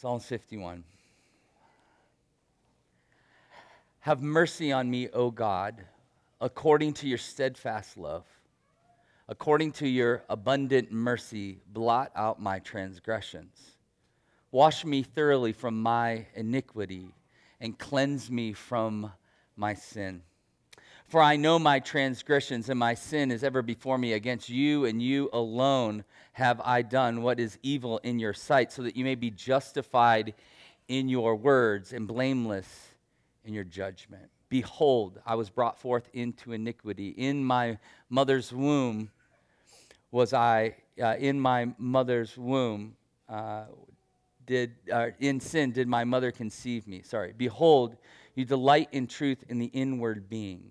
Psalm 51. Have mercy on me, O God, according to your steadfast love. According to your abundant mercy, blot out my transgressions. Wash me thoroughly from my iniquity and cleanse me from my sin. For I know my transgressions and my sin is ever before me. Against you and you alone have I done what is evil in your sight, so that you may be justified in your words and blameless in your judgment. Behold, I was brought forth into iniquity. In my mother's womb was I, uh, in my mother's womb, uh, did, uh, in sin did my mother conceive me. Sorry. Behold, you delight in truth in the inward being,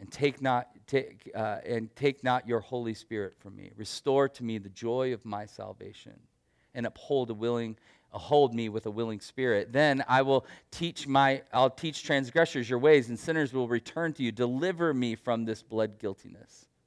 and take not take uh, and take not your Holy Spirit from me. Restore to me the joy of my salvation, and uphold a willing hold me with a willing spirit. Then I will teach my I'll teach transgressors your ways, and sinners will return to you. Deliver me from this blood guiltiness.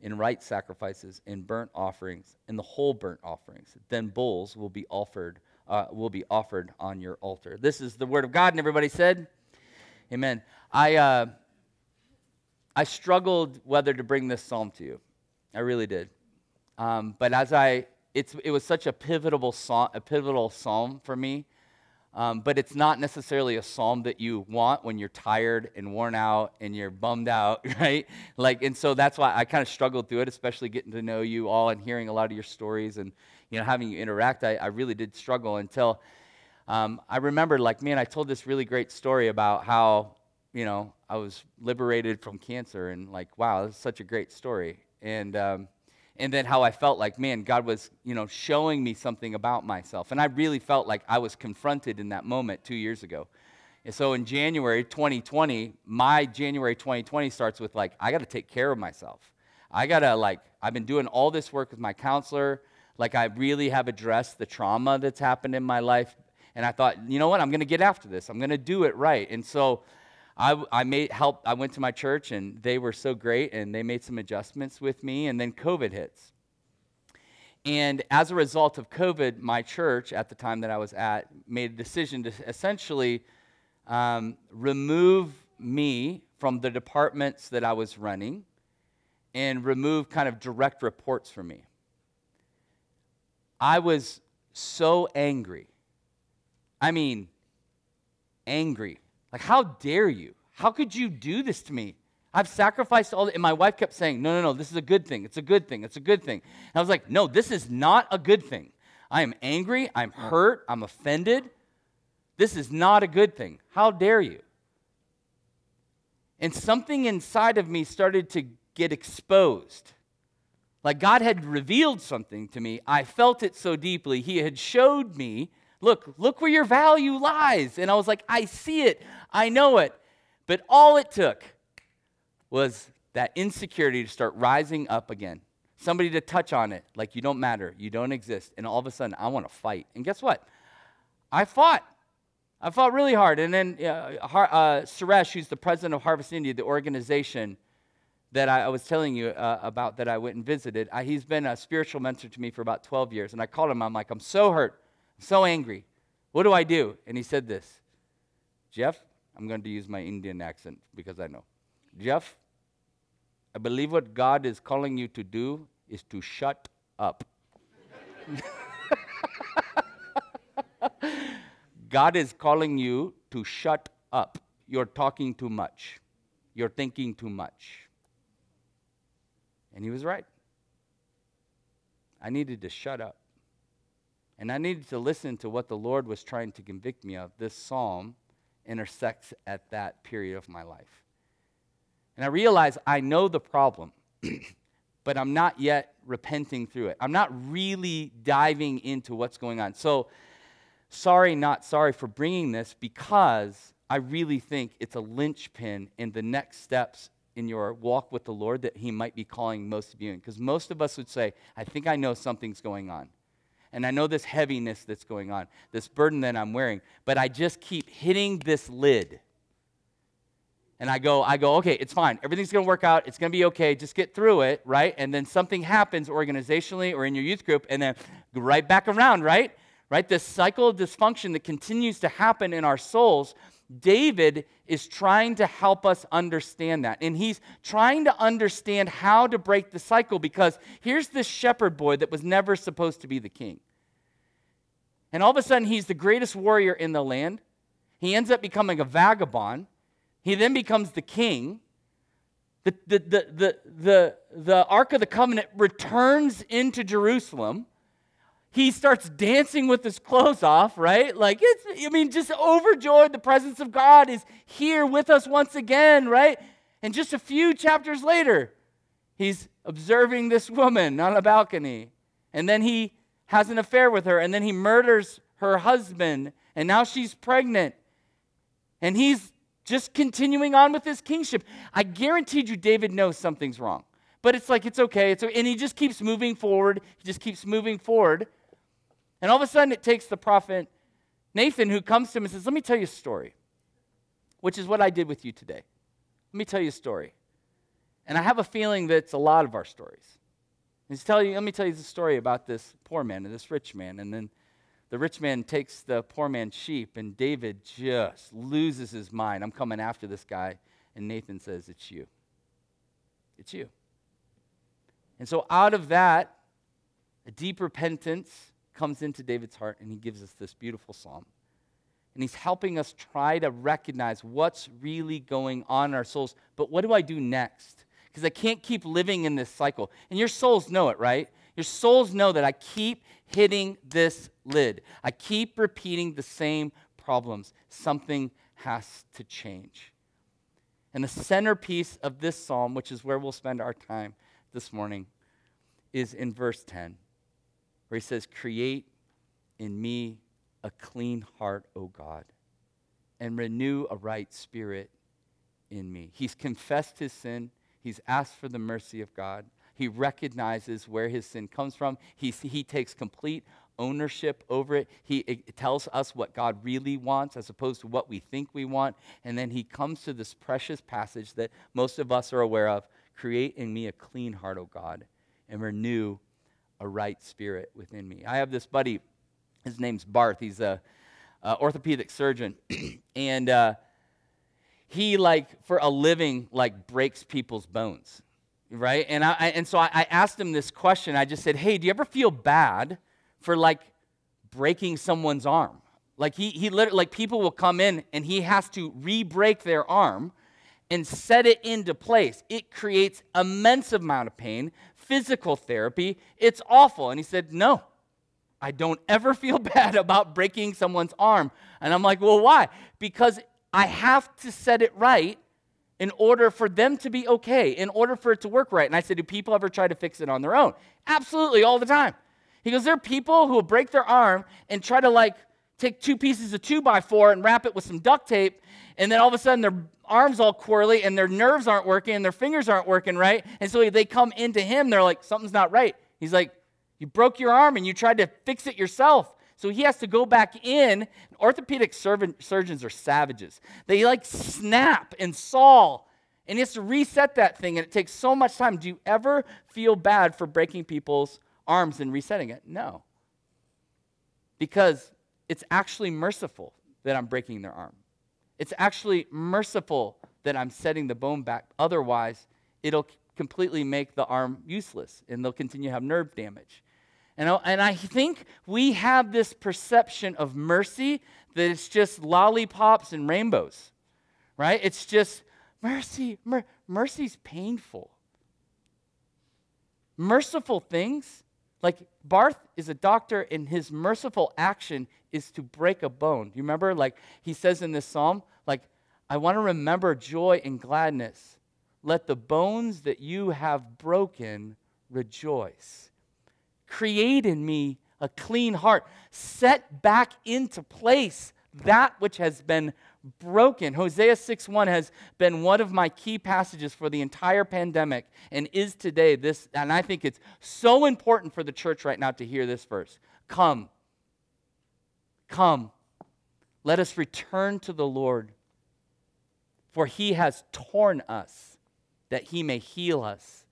in right sacrifices, in burnt offerings, in the whole burnt offerings. Then bulls will be offered, uh, will be offered on your altar. This is the word of God, and everybody said, Amen. I uh, I struggled whether to bring this psalm to you. I really did. Um, but as I, it's, it was such a pivotal psalm, a pivotal psalm for me um, but it's not necessarily a psalm that you want when you're tired and worn out and you're bummed out, right? Like, and so that's why I kind of struggled through it, especially getting to know you all and hearing a lot of your stories and you know having you interact. I, I really did struggle until um, I remembered, like, man, I told this really great story about how you know I was liberated from cancer, and like, wow, this is such a great story. And um, and then how I felt like, man, God was, you know, showing me something about myself. And I really felt like I was confronted in that moment two years ago. And so in January 2020, my January 2020 starts with like, I got to take care of myself. I got to, like, I've been doing all this work with my counselor. Like, I really have addressed the trauma that's happened in my life. And I thought, you know what? I'm going to get after this. I'm going to do it right. And so I, I made help. I went to my church and they were so great and they made some adjustments with me. And then COVID hits. And as a result of COVID, my church at the time that I was at made a decision to essentially um, remove me from the departments that I was running and remove kind of direct reports from me. I was so angry. I mean, angry like, how dare you? How could you do this to me? I've sacrificed all, the, and my wife kept saying, no, no, no, this is a good thing. It's a good thing. It's a good thing. And I was like, no, this is not a good thing. I am angry. I'm hurt. I'm offended. This is not a good thing. How dare you? And something inside of me started to get exposed. Like God had revealed something to me. I felt it so deeply. He had showed me Look, look where your value lies. And I was like, I see it. I know it. But all it took was that insecurity to start rising up again. Somebody to touch on it, like you don't matter, you don't exist. And all of a sudden, I want to fight. And guess what? I fought. I fought really hard. And then uh, uh, Suresh, who's the president of Harvest India, the organization that I, I was telling you uh, about that I went and visited, uh, he's been a spiritual mentor to me for about 12 years. And I called him, I'm like, I'm so hurt so angry. What do I do? And he said this Jeff, I'm going to use my Indian accent because I know. Jeff, I believe what God is calling you to do is to shut up. God is calling you to shut up. You're talking too much. You're thinking too much. And he was right. I needed to shut up. And I needed to listen to what the Lord was trying to convict me of. This psalm intersects at that period of my life. And I realize I know the problem, but I'm not yet repenting through it. I'm not really diving into what's going on. So, sorry, not sorry for bringing this because I really think it's a linchpin in the next steps in your walk with the Lord that He might be calling most of you in. Because most of us would say, I think I know something's going on. And I know this heaviness that's going on, this burden that I'm wearing, but I just keep hitting this lid. And I go, I go, okay, it's fine. Everything's gonna work out. It's gonna be okay. Just get through it, right? And then something happens organizationally or in your youth group, and then right back around, right? Right? This cycle of dysfunction that continues to happen in our souls David is trying to help us understand that. And he's trying to understand how to break the cycle because here's this shepherd boy that was never supposed to be the king. And all of a sudden, he's the greatest warrior in the land. He ends up becoming a vagabond. He then becomes the king. The, the, the, the, the, the Ark of the Covenant returns into Jerusalem he starts dancing with his clothes off, right? Like it's, I mean, just overjoyed. The presence of God is here with us once again, right? And just a few chapters later, he's observing this woman on a balcony. And then he has an affair with her. And then he murders her husband. And now she's pregnant. And he's just continuing on with his kingship. I guaranteed you, David knows something's wrong. But it's like, it's okay. It's, and he just keeps moving forward. He just keeps moving forward. And all of a sudden, it takes the prophet Nathan who comes to him and says, Let me tell you a story, which is what I did with you today. Let me tell you a story. And I have a feeling that it's a lot of our stories. He's telling you, let me tell you the story about this poor man and this rich man. And then the rich man takes the poor man's sheep, and David just loses his mind. I'm coming after this guy. And Nathan says, It's you. It's you. And so, out of that, a deep repentance, comes into David's heart and he gives us this beautiful psalm. And he's helping us try to recognize what's really going on in our souls. But what do I do next? Because I can't keep living in this cycle. And your souls know it, right? Your souls know that I keep hitting this lid. I keep repeating the same problems. Something has to change. And the centerpiece of this psalm, which is where we'll spend our time this morning, is in verse 10 where he says, Create in me a clean heart, O God, and renew a right spirit in me. He's confessed his sin, he's asked for the mercy of God. He recognizes where his sin comes from. He, he takes complete ownership over it. He it tells us what God really wants as opposed to what we think we want. And then he comes to this precious passage that most of us are aware of Create in me a clean heart, O God, and renew a right spirit within me. I have this buddy, his name's Barth. He's a, a orthopedic surgeon, and uh, he like for a living like breaks people's bones, right? And I, and so I, I asked him this question. I just said, "Hey, do you ever feel bad for like breaking someone's arm?" Like he he literally like people will come in and he has to re-break their arm and set it into place. It creates immense amount of pain physical therapy. It's awful. And he said, No, I don't ever feel bad about breaking someone's arm. And I'm like, Well, why? Because I have to set it right in order for them to be okay, in order for it to work right. And I said, Do people ever try to fix it on their own? Absolutely, all the time. He goes, There are people who will break their arm and try to like take two pieces of two by four and wrap it with some duct tape, and then all of a sudden their arms all quirly and their nerves aren't working and their fingers aren't working right. And so they come into him, they're like, something's not right. He's like, You broke your arm and you tried to fix it yourself. So he has to go back in. Orthopedic surgeons are savages. They like snap and saw, and he has to reset that thing, and it takes so much time. Do you ever feel bad for breaking people's arms and resetting it? No. Because it's actually merciful that I'm breaking their arm. It's actually merciful that I'm setting the bone back. Otherwise, it'll completely make the arm useless and they'll continue to have nerve damage. And I, and I think we have this perception of mercy that it's just lollipops and rainbows, right? It's just mercy. Mer- mercy's painful. Merciful things, like Barth is a doctor, and his merciful action is to break a bone. Do you remember? Like he says in this psalm, like, I want to remember joy and gladness. Let the bones that you have broken rejoice. Create in me a clean heart. Set back into place that which has been broken. Hosea 6:1 has been one of my key passages for the entire pandemic and is today this and I think it's so important for the church right now to hear this verse. Come. Come. Let us return to the Lord. For he has torn us that he may heal us.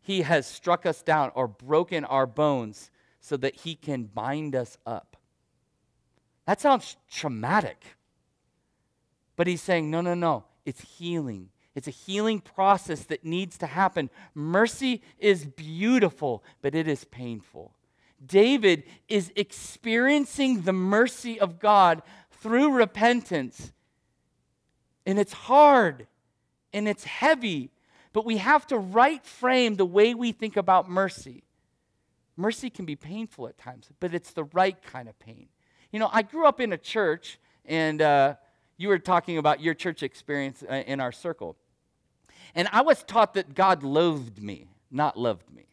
He has struck us down or broken our bones so that he can bind us up. That sounds traumatic. But he's saying, no, no, no. It's healing. It's a healing process that needs to happen. Mercy is beautiful, but it is painful. David is experiencing the mercy of God through repentance. And it's hard and it's heavy, but we have to right frame the way we think about mercy. Mercy can be painful at times, but it's the right kind of pain. You know, I grew up in a church, and uh, you were talking about your church experience uh, in our circle. And I was taught that God loathed me, not loved me.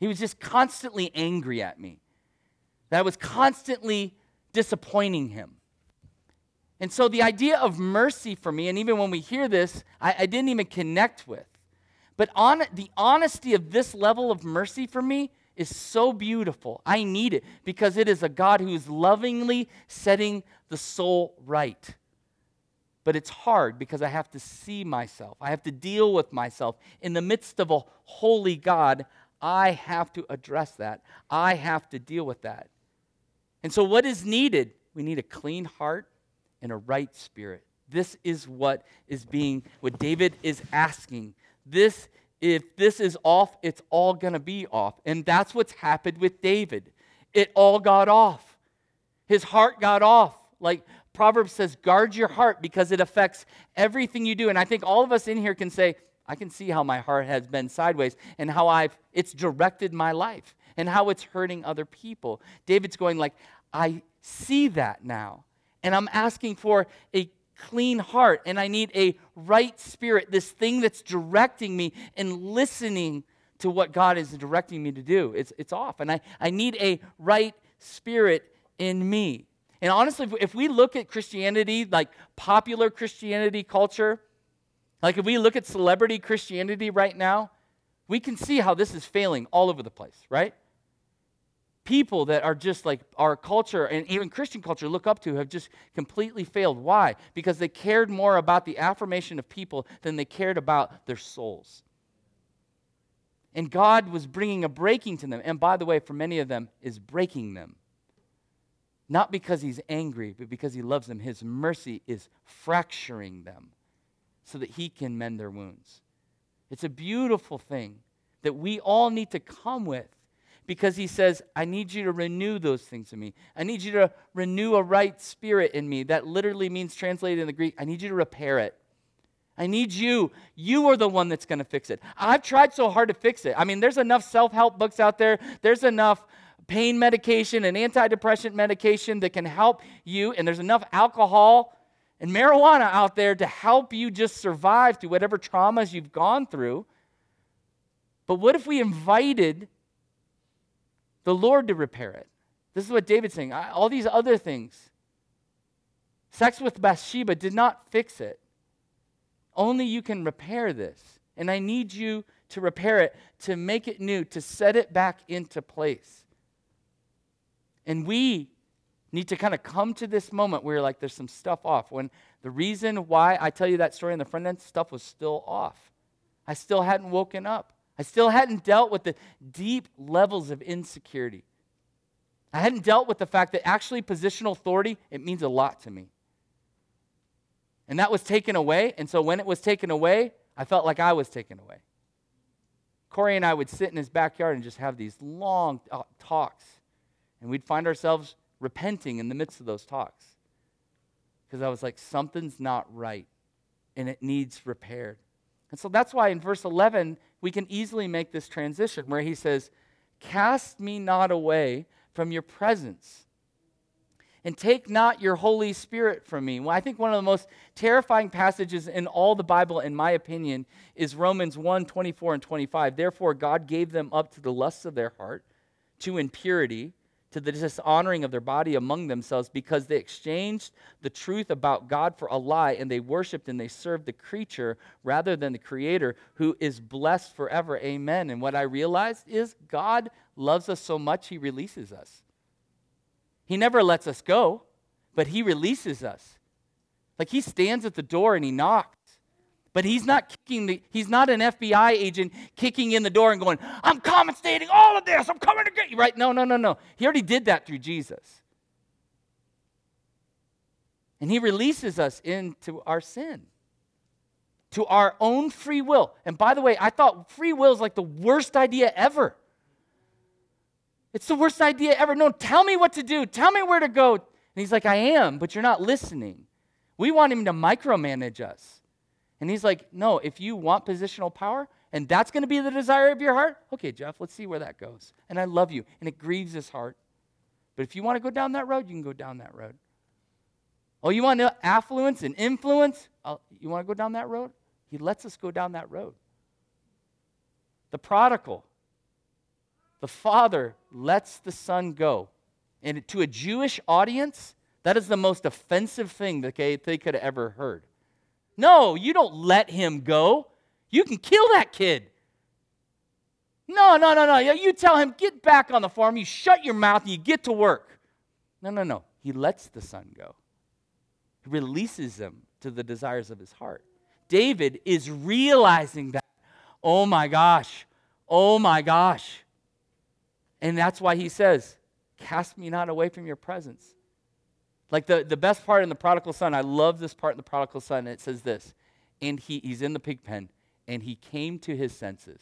He was just constantly angry at me, that I was constantly disappointing him. And so the idea of mercy for me, and even when we hear this, I, I didn't even connect with. But on, the honesty of this level of mercy for me is so beautiful. I need it because it is a God who is lovingly setting the soul right. But it's hard because I have to see myself. I have to deal with myself. In the midst of a holy God, I have to address that. I have to deal with that. And so, what is needed? We need a clean heart and a right spirit. This is what is being, what David is asking. This, if this is off, it's all going to be off. And that's what's happened with David. It all got off. His heart got off. Like Proverbs says, guard your heart because it affects everything you do. And I think all of us in here can say, I can see how my heart has been sideways and how I've it's directed my life and how it's hurting other people. David's going like, I see that now. And I'm asking for a clean heart and I need a right spirit, this thing that's directing me and listening to what God is directing me to do. It's, it's off. And I, I need a right spirit in me. And honestly, if we look at Christianity, like popular Christianity culture, like if we look at celebrity Christianity right now, we can see how this is failing all over the place, right? people that are just like our culture and even Christian culture look up to have just completely failed. Why? Because they cared more about the affirmation of people than they cared about their souls. And God was bringing a breaking to them. And by the way, for many of them, is breaking them. Not because he's angry, but because he loves them. His mercy is fracturing them so that he can mend their wounds. It's a beautiful thing that we all need to come with because he says, I need you to renew those things in me. I need you to renew a right spirit in me. That literally means, translated in the Greek, I need you to repair it. I need you. You are the one that's going to fix it. I've tried so hard to fix it. I mean, there's enough self help books out there, there's enough pain medication and antidepressant medication that can help you, and there's enough alcohol and marijuana out there to help you just survive through whatever traumas you've gone through. But what if we invited the Lord to repair it. This is what David's saying. All these other things. Sex with Bathsheba did not fix it. Only you can repair this. And I need you to repair it, to make it new, to set it back into place. And we need to kind of come to this moment where like there's some stuff off. When the reason why I tell you that story in the front end, stuff was still off. I still hadn't woken up. I still hadn't dealt with the deep levels of insecurity. I hadn't dealt with the fact that actually positional authority, it means a lot to me. And that was taken away. And so when it was taken away, I felt like I was taken away. Corey and I would sit in his backyard and just have these long uh, talks. And we'd find ourselves repenting in the midst of those talks. Because I was like, something's not right and it needs repaired. And so that's why in verse 11, we can easily make this transition where he says, Cast me not away from your presence and take not your Holy Spirit from me. Well, I think one of the most terrifying passages in all the Bible, in my opinion, is Romans 1 24 and 25. Therefore, God gave them up to the lusts of their heart, to impurity, to the dishonoring of their body among themselves, because they exchanged the truth about God for a lie, and they worshiped and they served the creature rather than the Creator, who is blessed forever. Amen. And what I realized is God loves us so much, He releases us. He never lets us go, but He releases us. Like He stands at the door and He knocks. But he's not kicking the, he's not an FBI agent kicking in the door and going, I'm compensating all of this. I'm coming to get you. Right? No, no, no, no. He already did that through Jesus. And he releases us into our sin, to our own free will. And by the way, I thought free will is like the worst idea ever. It's the worst idea ever. No, tell me what to do. Tell me where to go. And he's like, I am, but you're not listening. We want him to micromanage us. And he's like, No, if you want positional power and that's going to be the desire of your heart, okay, Jeff, let's see where that goes. And I love you. And it grieves his heart. But if you want to go down that road, you can go down that road. Oh, you want affluence and influence? Oh, you want to go down that road? He lets us go down that road. The prodigal, the father lets the son go. And to a Jewish audience, that is the most offensive thing that they, could have ever heard. No, you don't let him go. You can kill that kid. No, no, no, no. You tell him, get back on the farm. You shut your mouth and you get to work. No, no, no. He lets the son go, he releases him to the desires of his heart. David is realizing that. Oh my gosh. Oh my gosh. And that's why he says, Cast me not away from your presence. Like the, the best part in the prodigal son, I love this part in the prodigal son. It says this, and he, he's in the pig pen, and he came to his senses.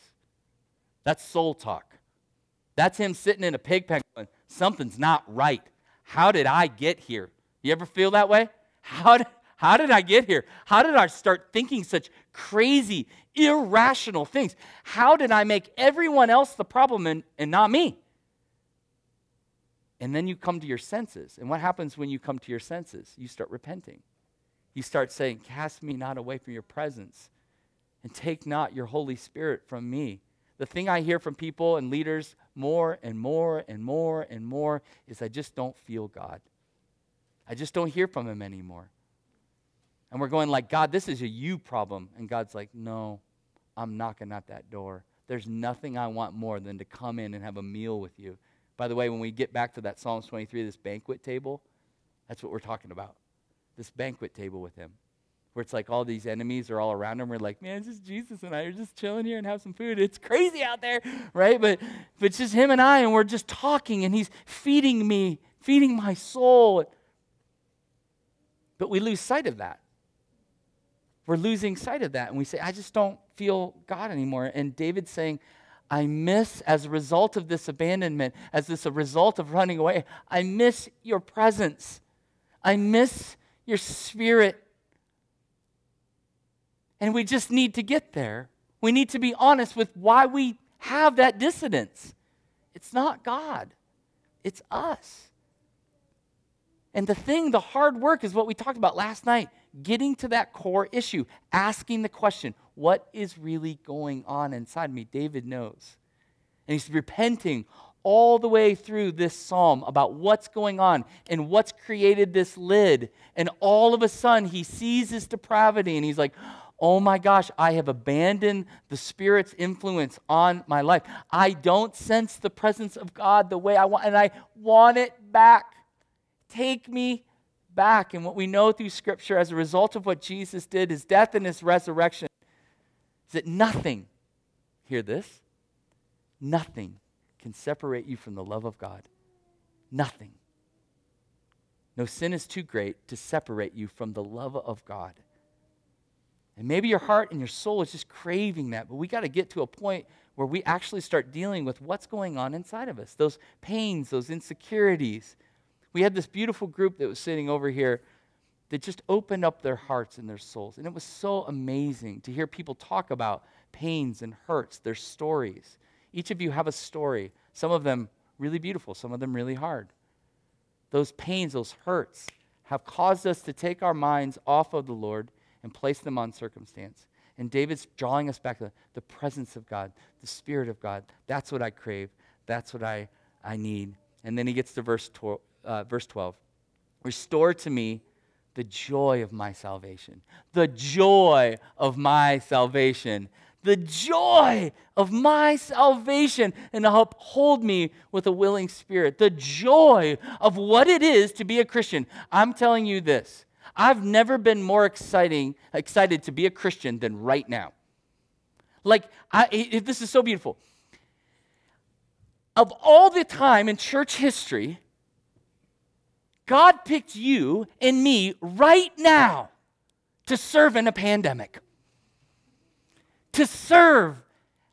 That's soul talk. That's him sitting in a pig pen going, something's not right. How did I get here? You ever feel that way? How did, how did I get here? How did I start thinking such crazy, irrational things? How did I make everyone else the problem and, and not me? And then you come to your senses. And what happens when you come to your senses? You start repenting. You start saying, Cast me not away from your presence, and take not your Holy Spirit from me. The thing I hear from people and leaders more and more and more and more is I just don't feel God. I just don't hear from him anymore. And we're going like, God, this is a you problem. And God's like, no, I'm knocking at that door. There's nothing I want more than to come in and have a meal with you. By the way, when we get back to that Psalms 23, this banquet table, that's what we're talking about. This banquet table with him. Where it's like all these enemies are all around him. We're like, man, it's just Jesus and I are just chilling here and have some food. It's crazy out there, right? But, but it's just him and I, and we're just talking, and he's feeding me, feeding my soul. But we lose sight of that. We're losing sight of that, and we say, I just don't feel God anymore. And David's saying, I miss, as a result of this abandonment, as this a result of running away, I miss your presence. I miss your spirit. And we just need to get there. We need to be honest with why we have that dissonance. It's not God, it's us. And the thing, the hard work, is what we talked about last night getting to that core issue, asking the question what is really going on inside me? David knows. And he's repenting all the way through this psalm about what's going on and what's created this lid. And all of a sudden, he sees his depravity and he's like, Oh my gosh, I have abandoned the Spirit's influence on my life. I don't sense the presence of God the way I want, and I want it back. Take me back. And what we know through Scripture as a result of what Jesus did, his death and his resurrection, is that nothing, hear this, nothing can separate you from the love of God. Nothing. No sin is too great to separate you from the love of God. And maybe your heart and your soul is just craving that, but we got to get to a point where we actually start dealing with what's going on inside of us those pains, those insecurities. We had this beautiful group that was sitting over here that just opened up their hearts and their souls. And it was so amazing to hear people talk about pains and hurts, their stories. Each of you have a story, some of them really beautiful, some of them really hard. Those pains, those hurts, have caused us to take our minds off of the Lord and place them on circumstance. And David's drawing us back to the presence of God, the Spirit of God. That's what I crave. That's what I, I need. And then he gets to verse, uh, verse 12. Restore to me the joy of my salvation. The joy of my salvation. The joy of my salvation and uphold me with a willing spirit. The joy of what it is to be a Christian. I'm telling you this I've never been more exciting, excited to be a Christian than right now. Like, I, it, this is so beautiful. Of all the time in church history, God picked you and me right now to serve in a pandemic. To serve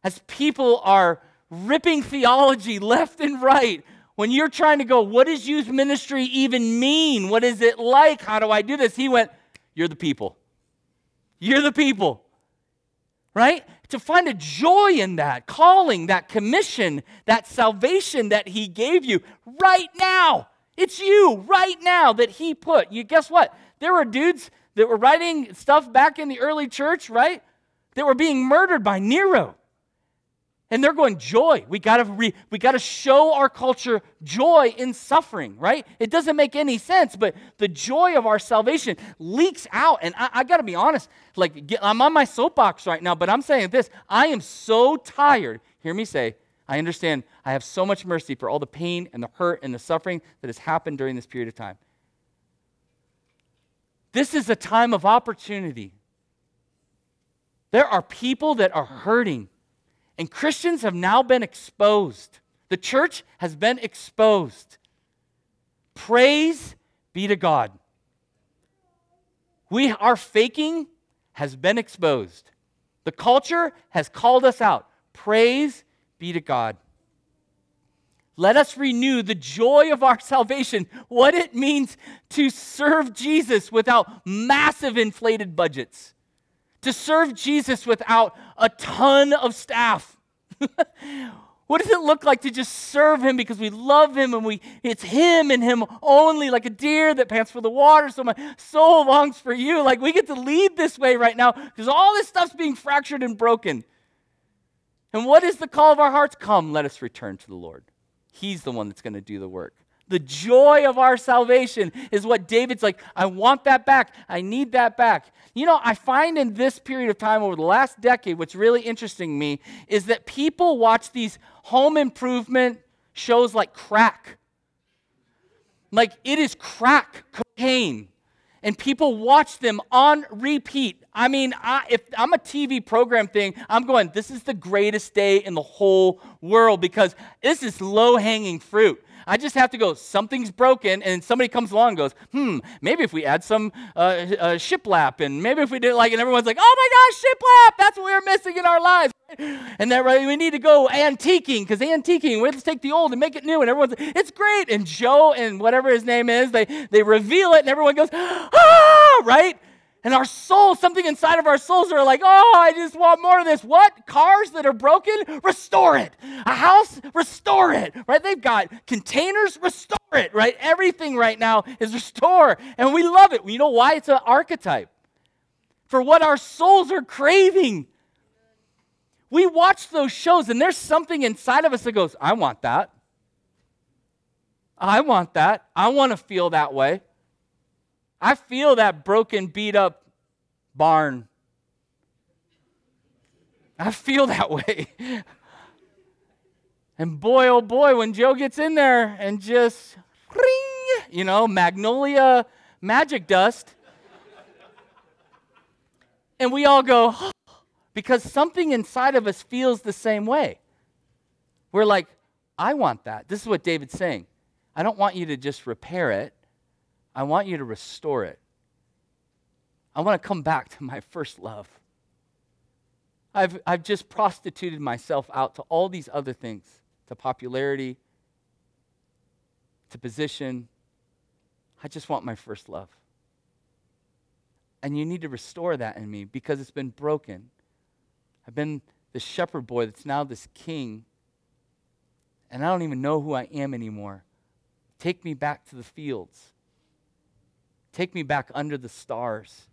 as people are ripping theology left and right. When you're trying to go, what does youth ministry even mean? What is it like? How do I do this? He went, You're the people. You're the people. Right? To find a joy in that calling, that commission, that salvation that He gave you right now. It's you right now that he put. You guess what? There were dudes that were writing stuff back in the early church, right? That were being murdered by Nero. And they're going, joy. We gotta re, we gotta show our culture joy in suffering, right? It doesn't make any sense, but the joy of our salvation leaks out. And I, I gotta be honest, like I'm on my soapbox right now, but I'm saying this: I am so tired. Hear me say, I understand I have so much mercy for all the pain and the hurt and the suffering that has happened during this period of time. This is a time of opportunity. There are people that are hurting, and Christians have now been exposed. The church has been exposed. Praise be to God. We, our faking has been exposed. The culture has called us out. Praise be to God. Let us renew the joy of our salvation, what it means to serve Jesus without massive inflated budgets, to serve Jesus without a ton of staff. what does it look like to just serve him because we love him and we it's him and him only like a deer that pants for the water so my soul longs for you like we get to lead this way right now because all this stuff's being fractured and broken and what is the call of our hearts? Come, let us return to the Lord. He's the one that's going to do the work. The joy of our salvation is what David's like, I want that back. I need that back. You know, I find in this period of time over the last decade, what's really interesting me is that people watch these home improvement shows like crack. Like it is crack cocaine and people watch them on repeat. I mean, I, if I'm a TV program thing, I'm going, this is the greatest day in the whole world because this is low hanging fruit. I just have to go, something's broken, and somebody comes along and goes, hmm, maybe if we add some uh, uh, shiplap, and maybe if we did like, and everyone's like, oh my gosh, shiplap, that's what we're missing in our lives. And that right, we need to go antiquing, because antiquing, we have to take the old and make it new, and everyone's it's great. And Joe and whatever his name is, they, they reveal it, and everyone goes, ah, right? And our souls, something inside of our souls are like, oh, I just want more of this. What? Cars that are broken? Restore it. A house? Restore it. Right? They've got containers? Restore it. Right? Everything right now is restore. And we love it. You know why? It's an archetype for what our souls are craving. We watch those shows, and there's something inside of us that goes, I want that. I want that. I want to feel that way. I feel that broken, beat up barn. I feel that way. and boy, oh boy, when Joe gets in there and just, ring, you know, magnolia magic dust, and we all go, oh, because something inside of us feels the same way. We're like, I want that. This is what David's saying. I don't want you to just repair it. I want you to restore it. I want to come back to my first love. I've, I've just prostituted myself out to all these other things to popularity, to position. I just want my first love. And you need to restore that in me because it's been broken. I've been the shepherd boy that's now this king, and I don't even know who I am anymore. Take me back to the fields. Take me back under the stars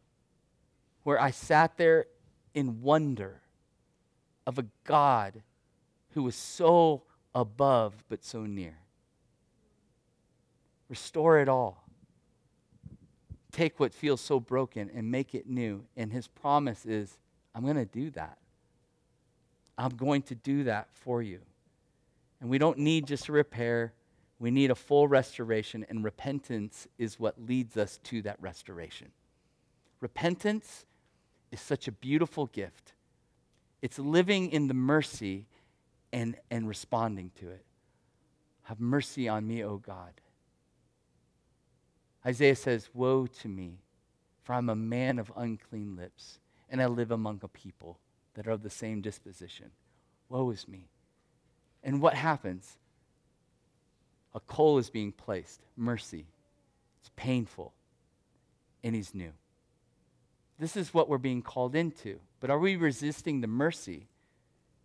where I sat there in wonder of a God who was so above but so near. Restore it all take what feels so broken and make it new. And his promise is, I'm going to do that. I'm going to do that for you. And we don't need just a repair, we need a full restoration, and repentance is what leads us to that restoration. Repentance is such a beautiful gift. It's living in the mercy and, and responding to it. Have mercy on me, O God. Isaiah says, Woe to me, for I'm a man of unclean lips, and I live among a people that are of the same disposition. Woe is me. And what happens? A coal is being placed, mercy. It's painful, and he's new. This is what we're being called into. But are we resisting the mercy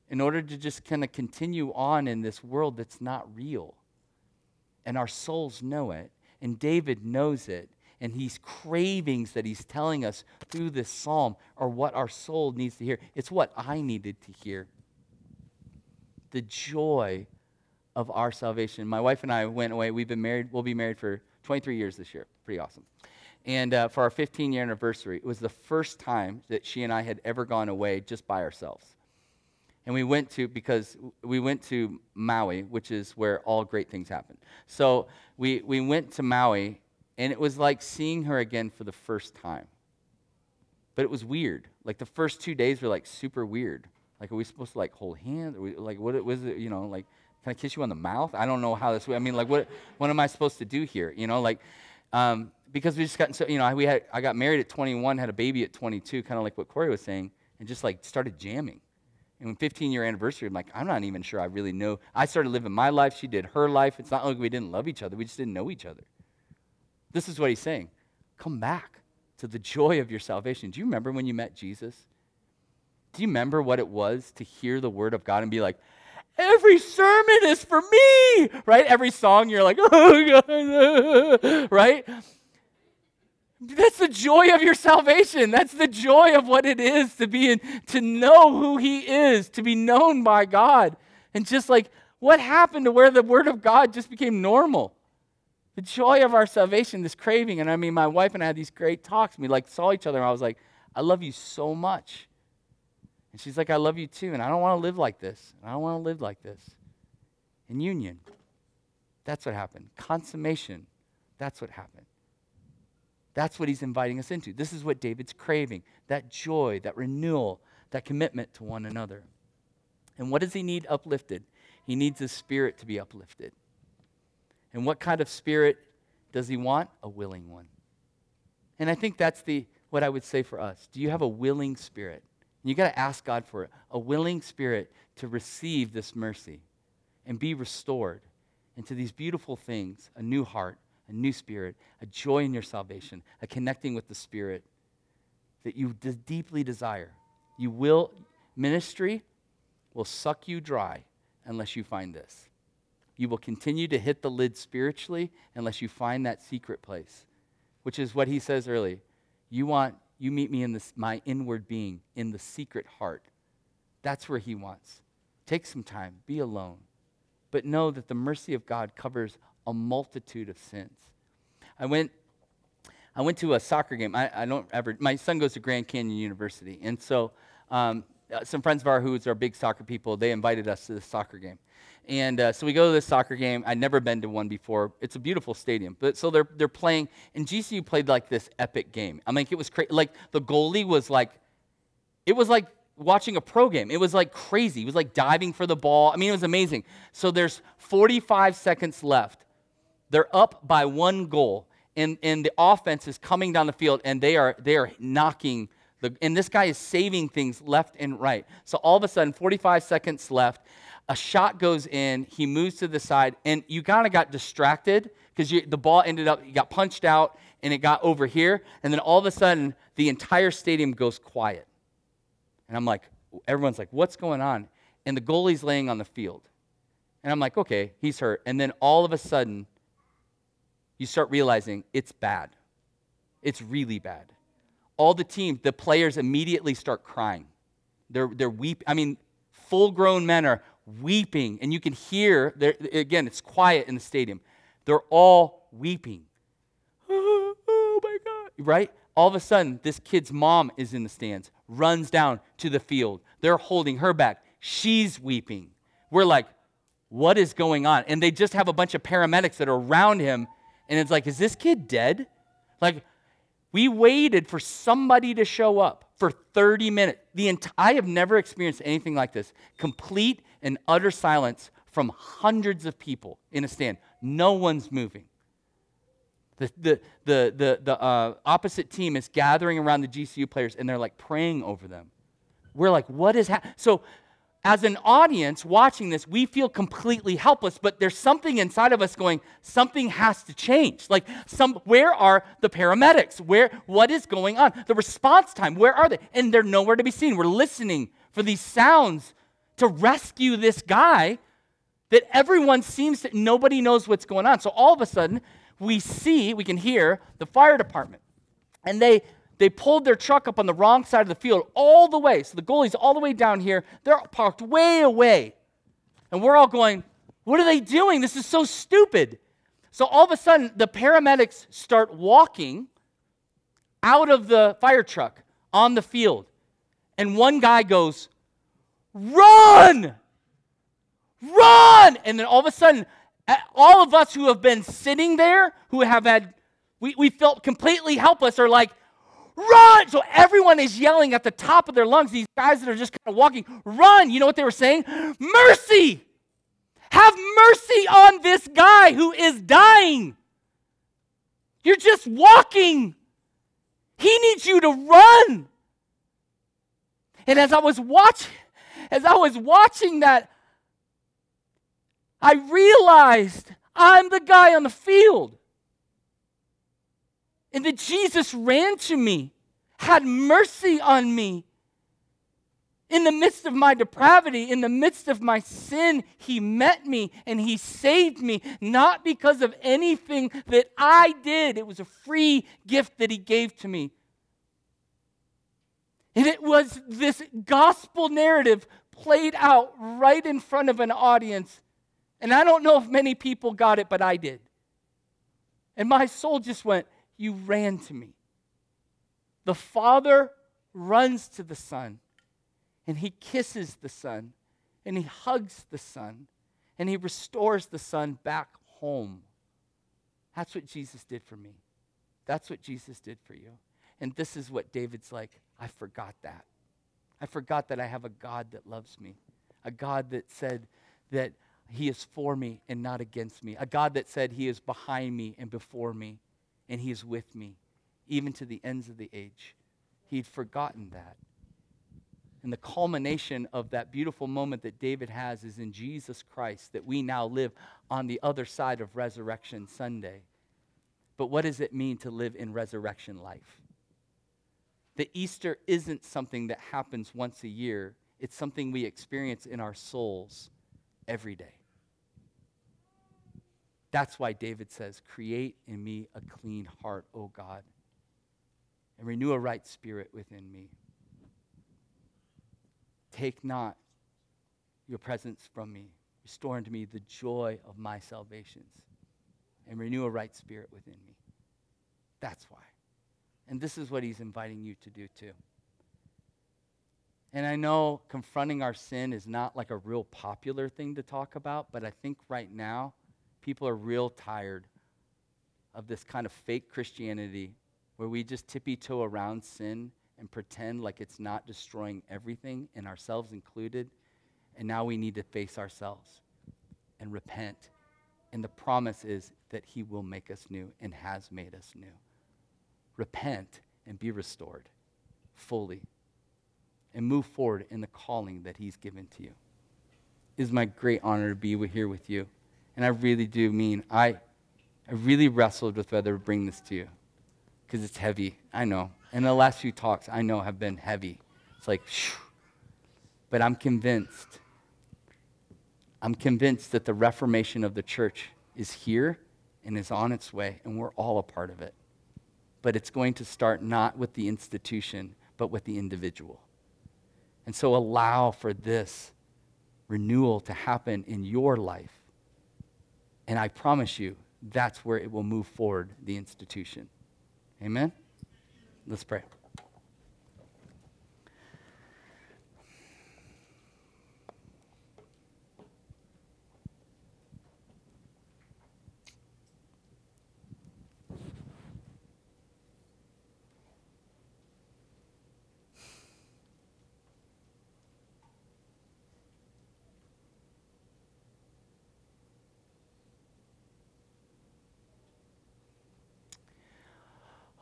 in order to just kind of continue on in this world that's not real? And our souls know it and David knows it. And these cravings that he's telling us through this psalm are what our soul needs to hear. It's what I needed to hear. The joy of our salvation. My wife and I went away. We've been married, we'll be married for 23 years this year. Pretty awesome. And uh, for our 15 year anniversary, it was the first time that she and I had ever gone away just by ourselves. And we went to, because we went to Maui, which is where all great things happen. So we, we went to Maui, and it was like seeing her again for the first time. But it was weird. Like the first two days were like super weird. Like, are we supposed to like hold hands? Are we, like, what was it, you know, like, can I kiss you on the mouth? I don't know how this, I mean, like, what, what am I supposed to do here? You know, like, um, because we just got, so, you know, we had, I got married at 21, had a baby at 22, kind of like what Corey was saying, and just like started jamming. And when 15 year anniversary, I'm like, I'm not even sure I really know. I started living my life. She did her life. It's not like we didn't love each other. We just didn't know each other. This is what he's saying. Come back to the joy of your salvation. Do you remember when you met Jesus? Do you remember what it was to hear the word of God and be like, every sermon is for me, right? Every song you're like, oh God, right? That's the joy of your salvation. That's the joy of what it is to be in, to know who He is, to be known by God. And just like what happened to where the Word of God just became normal? The joy of our salvation, this craving. And I mean, my wife and I had these great talks. We like saw each other, and I was like, I love you so much. And she's like, I love you too. And I don't want to live like this. And I don't want to live like this. In union. That's what happened. Consummation. That's what happened. That's what he's inviting us into. This is what David's craving that joy, that renewal, that commitment to one another. And what does he need uplifted? He needs his spirit to be uplifted. And what kind of spirit does he want? A willing one. And I think that's the what I would say for us. Do you have a willing spirit? You got to ask God for it. A willing spirit to receive this mercy and be restored into these beautiful things, a new heart, a new spirit, a joy in your salvation, a connecting with the Spirit that you d- deeply desire. You will, ministry will suck you dry unless you find this. You will continue to hit the lid spiritually unless you find that secret place, which is what he says early. You want, you meet me in this, my inward being, in the secret heart. That's where he wants. Take some time, be alone. But know that the mercy of God covers a multitude of sins. I went, I went to a soccer game. I, I don't ever, my son goes to Grand Canyon University. And so um, uh, some friends of ours who are big soccer people, they invited us to this soccer game. And uh, so we go to this soccer game. I'd never been to one before. It's a beautiful stadium. But so they're, they're playing, and GCU played like this epic game. I mean, it was crazy. Like the goalie was like, it was like watching a pro game. It was like crazy. He was like diving for the ball. I mean, it was amazing. So there's 45 seconds left. They're up by one goal, and, and the offense is coming down the field, and they are, they are knocking The, and this guy is saving things left and right. So all of a sudden, 45 seconds left, a shot goes in, he moves to the side, and you kind of got distracted because the ball ended up, you got punched out, and it got over here. And then all of a sudden, the entire stadium goes quiet. And I'm like, everyone's like, what's going on? And the goalie's laying on the field. And I'm like, okay, he's hurt. And then all of a sudden, you start realizing it's bad. It's really bad. All the team, the players immediately start crying. They're, they're weeping. I mean, full grown men are weeping, and you can hear, again, it's quiet in the stadium. They're all weeping. Oh, oh my God. Right? All of a sudden, this kid's mom is in the stands, runs down to the field. They're holding her back. She's weeping. We're like, what is going on? And they just have a bunch of paramedics that are around him. And it's like, is this kid dead? Like, we waited for somebody to show up for 30 minutes. The ent- I have never experienced anything like this. Complete and utter silence from hundreds of people in a stand. No one's moving. The, the, the, the, the uh, opposite team is gathering around the GCU players and they're like praying over them. We're like, what is happening? So as an audience watching this, we feel completely helpless, but there's something inside of us going, something has to change. Like, some, where are the paramedics? Where, what is going on? The response time, where are they? And they're nowhere to be seen. We're listening for these sounds to rescue this guy that everyone seems to, nobody knows what's going on. So all of a sudden, we see, we can hear the fire department. And they they pulled their truck up on the wrong side of the field all the way. So the goalie's all the way down here. They're parked way away. And we're all going, What are they doing? This is so stupid. So all of a sudden, the paramedics start walking out of the fire truck on the field. And one guy goes, Run! Run! And then all of a sudden, all of us who have been sitting there, who have had, we, we felt completely helpless, are like, run! So everyone is yelling at the top of their lungs, these guys that are just kind of walking, run! You know what they were saying? Mercy! Have mercy on this guy who is dying. You're just walking. He needs you to run. And as I was watching, as I was watching that, I realized I'm the guy on the field. And that Jesus ran to me, had mercy on me. In the midst of my depravity, in the midst of my sin, He met me and He saved me, not because of anything that I did. It was a free gift that He gave to me. And it was this gospel narrative played out right in front of an audience. And I don't know if many people got it, but I did. And my soul just went, you ran to me. The Father runs to the Son, and he kisses the Son, and he hugs the Son, and he restores the Son back home. That's what Jesus did for me. That's what Jesus did for you. And this is what David's like I forgot that. I forgot that I have a God that loves me, a God that said that he is for me and not against me, a God that said he is behind me and before me and He is with me, even to the ends of the age. He'd forgotten that. And the culmination of that beautiful moment that David has is in Jesus Christ, that we now live on the other side of Resurrection Sunday. But what does it mean to live in resurrection life? The Easter isn't something that happens once a year, it's something we experience in our souls every day. That's why David says, Create in me a clean heart, O God, and renew a right spirit within me. Take not your presence from me. Restore unto me the joy of my salvations, and renew a right spirit within me. That's why. And this is what he's inviting you to do too. And I know confronting our sin is not like a real popular thing to talk about, but I think right now, people are real tired of this kind of fake Christianity where we just tippy toe around sin and pretend like it's not destroying everything, and ourselves included. And now we need to face ourselves and repent. And the promise is that He will make us new and has made us new. Repent and be restored. fully and move forward in the calling that He's given to you. It is my great honor to be here with you. And I really do mean, I, I really wrestled with whether to bring this to you because it's heavy. I know. And the last few talks, I know, have been heavy. It's like, phew. but I'm convinced. I'm convinced that the reformation of the church is here and is on its way, and we're all a part of it. But it's going to start not with the institution, but with the individual. And so allow for this renewal to happen in your life. And I promise you, that's where it will move forward the institution. Amen? Let's pray.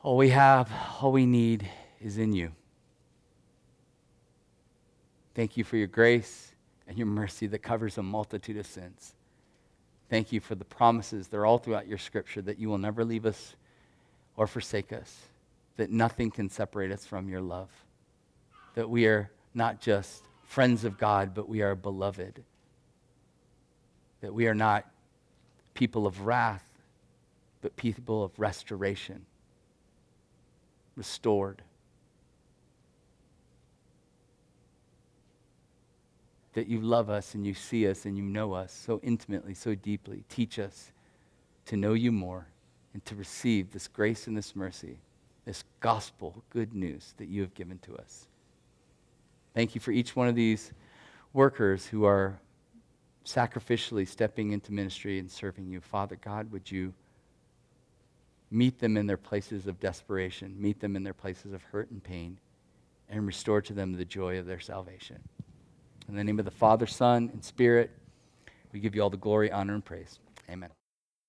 All we have, all we need is in you. Thank you for your grace and your mercy that covers a multitude of sins. Thank you for the promises. They're all throughout your scripture that you will never leave us or forsake us, that nothing can separate us from your love, that we are not just friends of God, but we are beloved, that we are not people of wrath, but people of restoration restored. That you love us and you see us and you know us so intimately, so deeply. Teach us to know you more and to receive this grace and this mercy, this gospel good news that you have given to us. Thank you for each one of these workers who are sacrificially stepping into ministry and serving you. Father God, would you? Meet them in their places of desperation, meet them in their places of hurt and pain, and restore to them the joy of their salvation. In the name of the Father, Son, and Spirit, we give you all the glory, honor, and praise. Amen.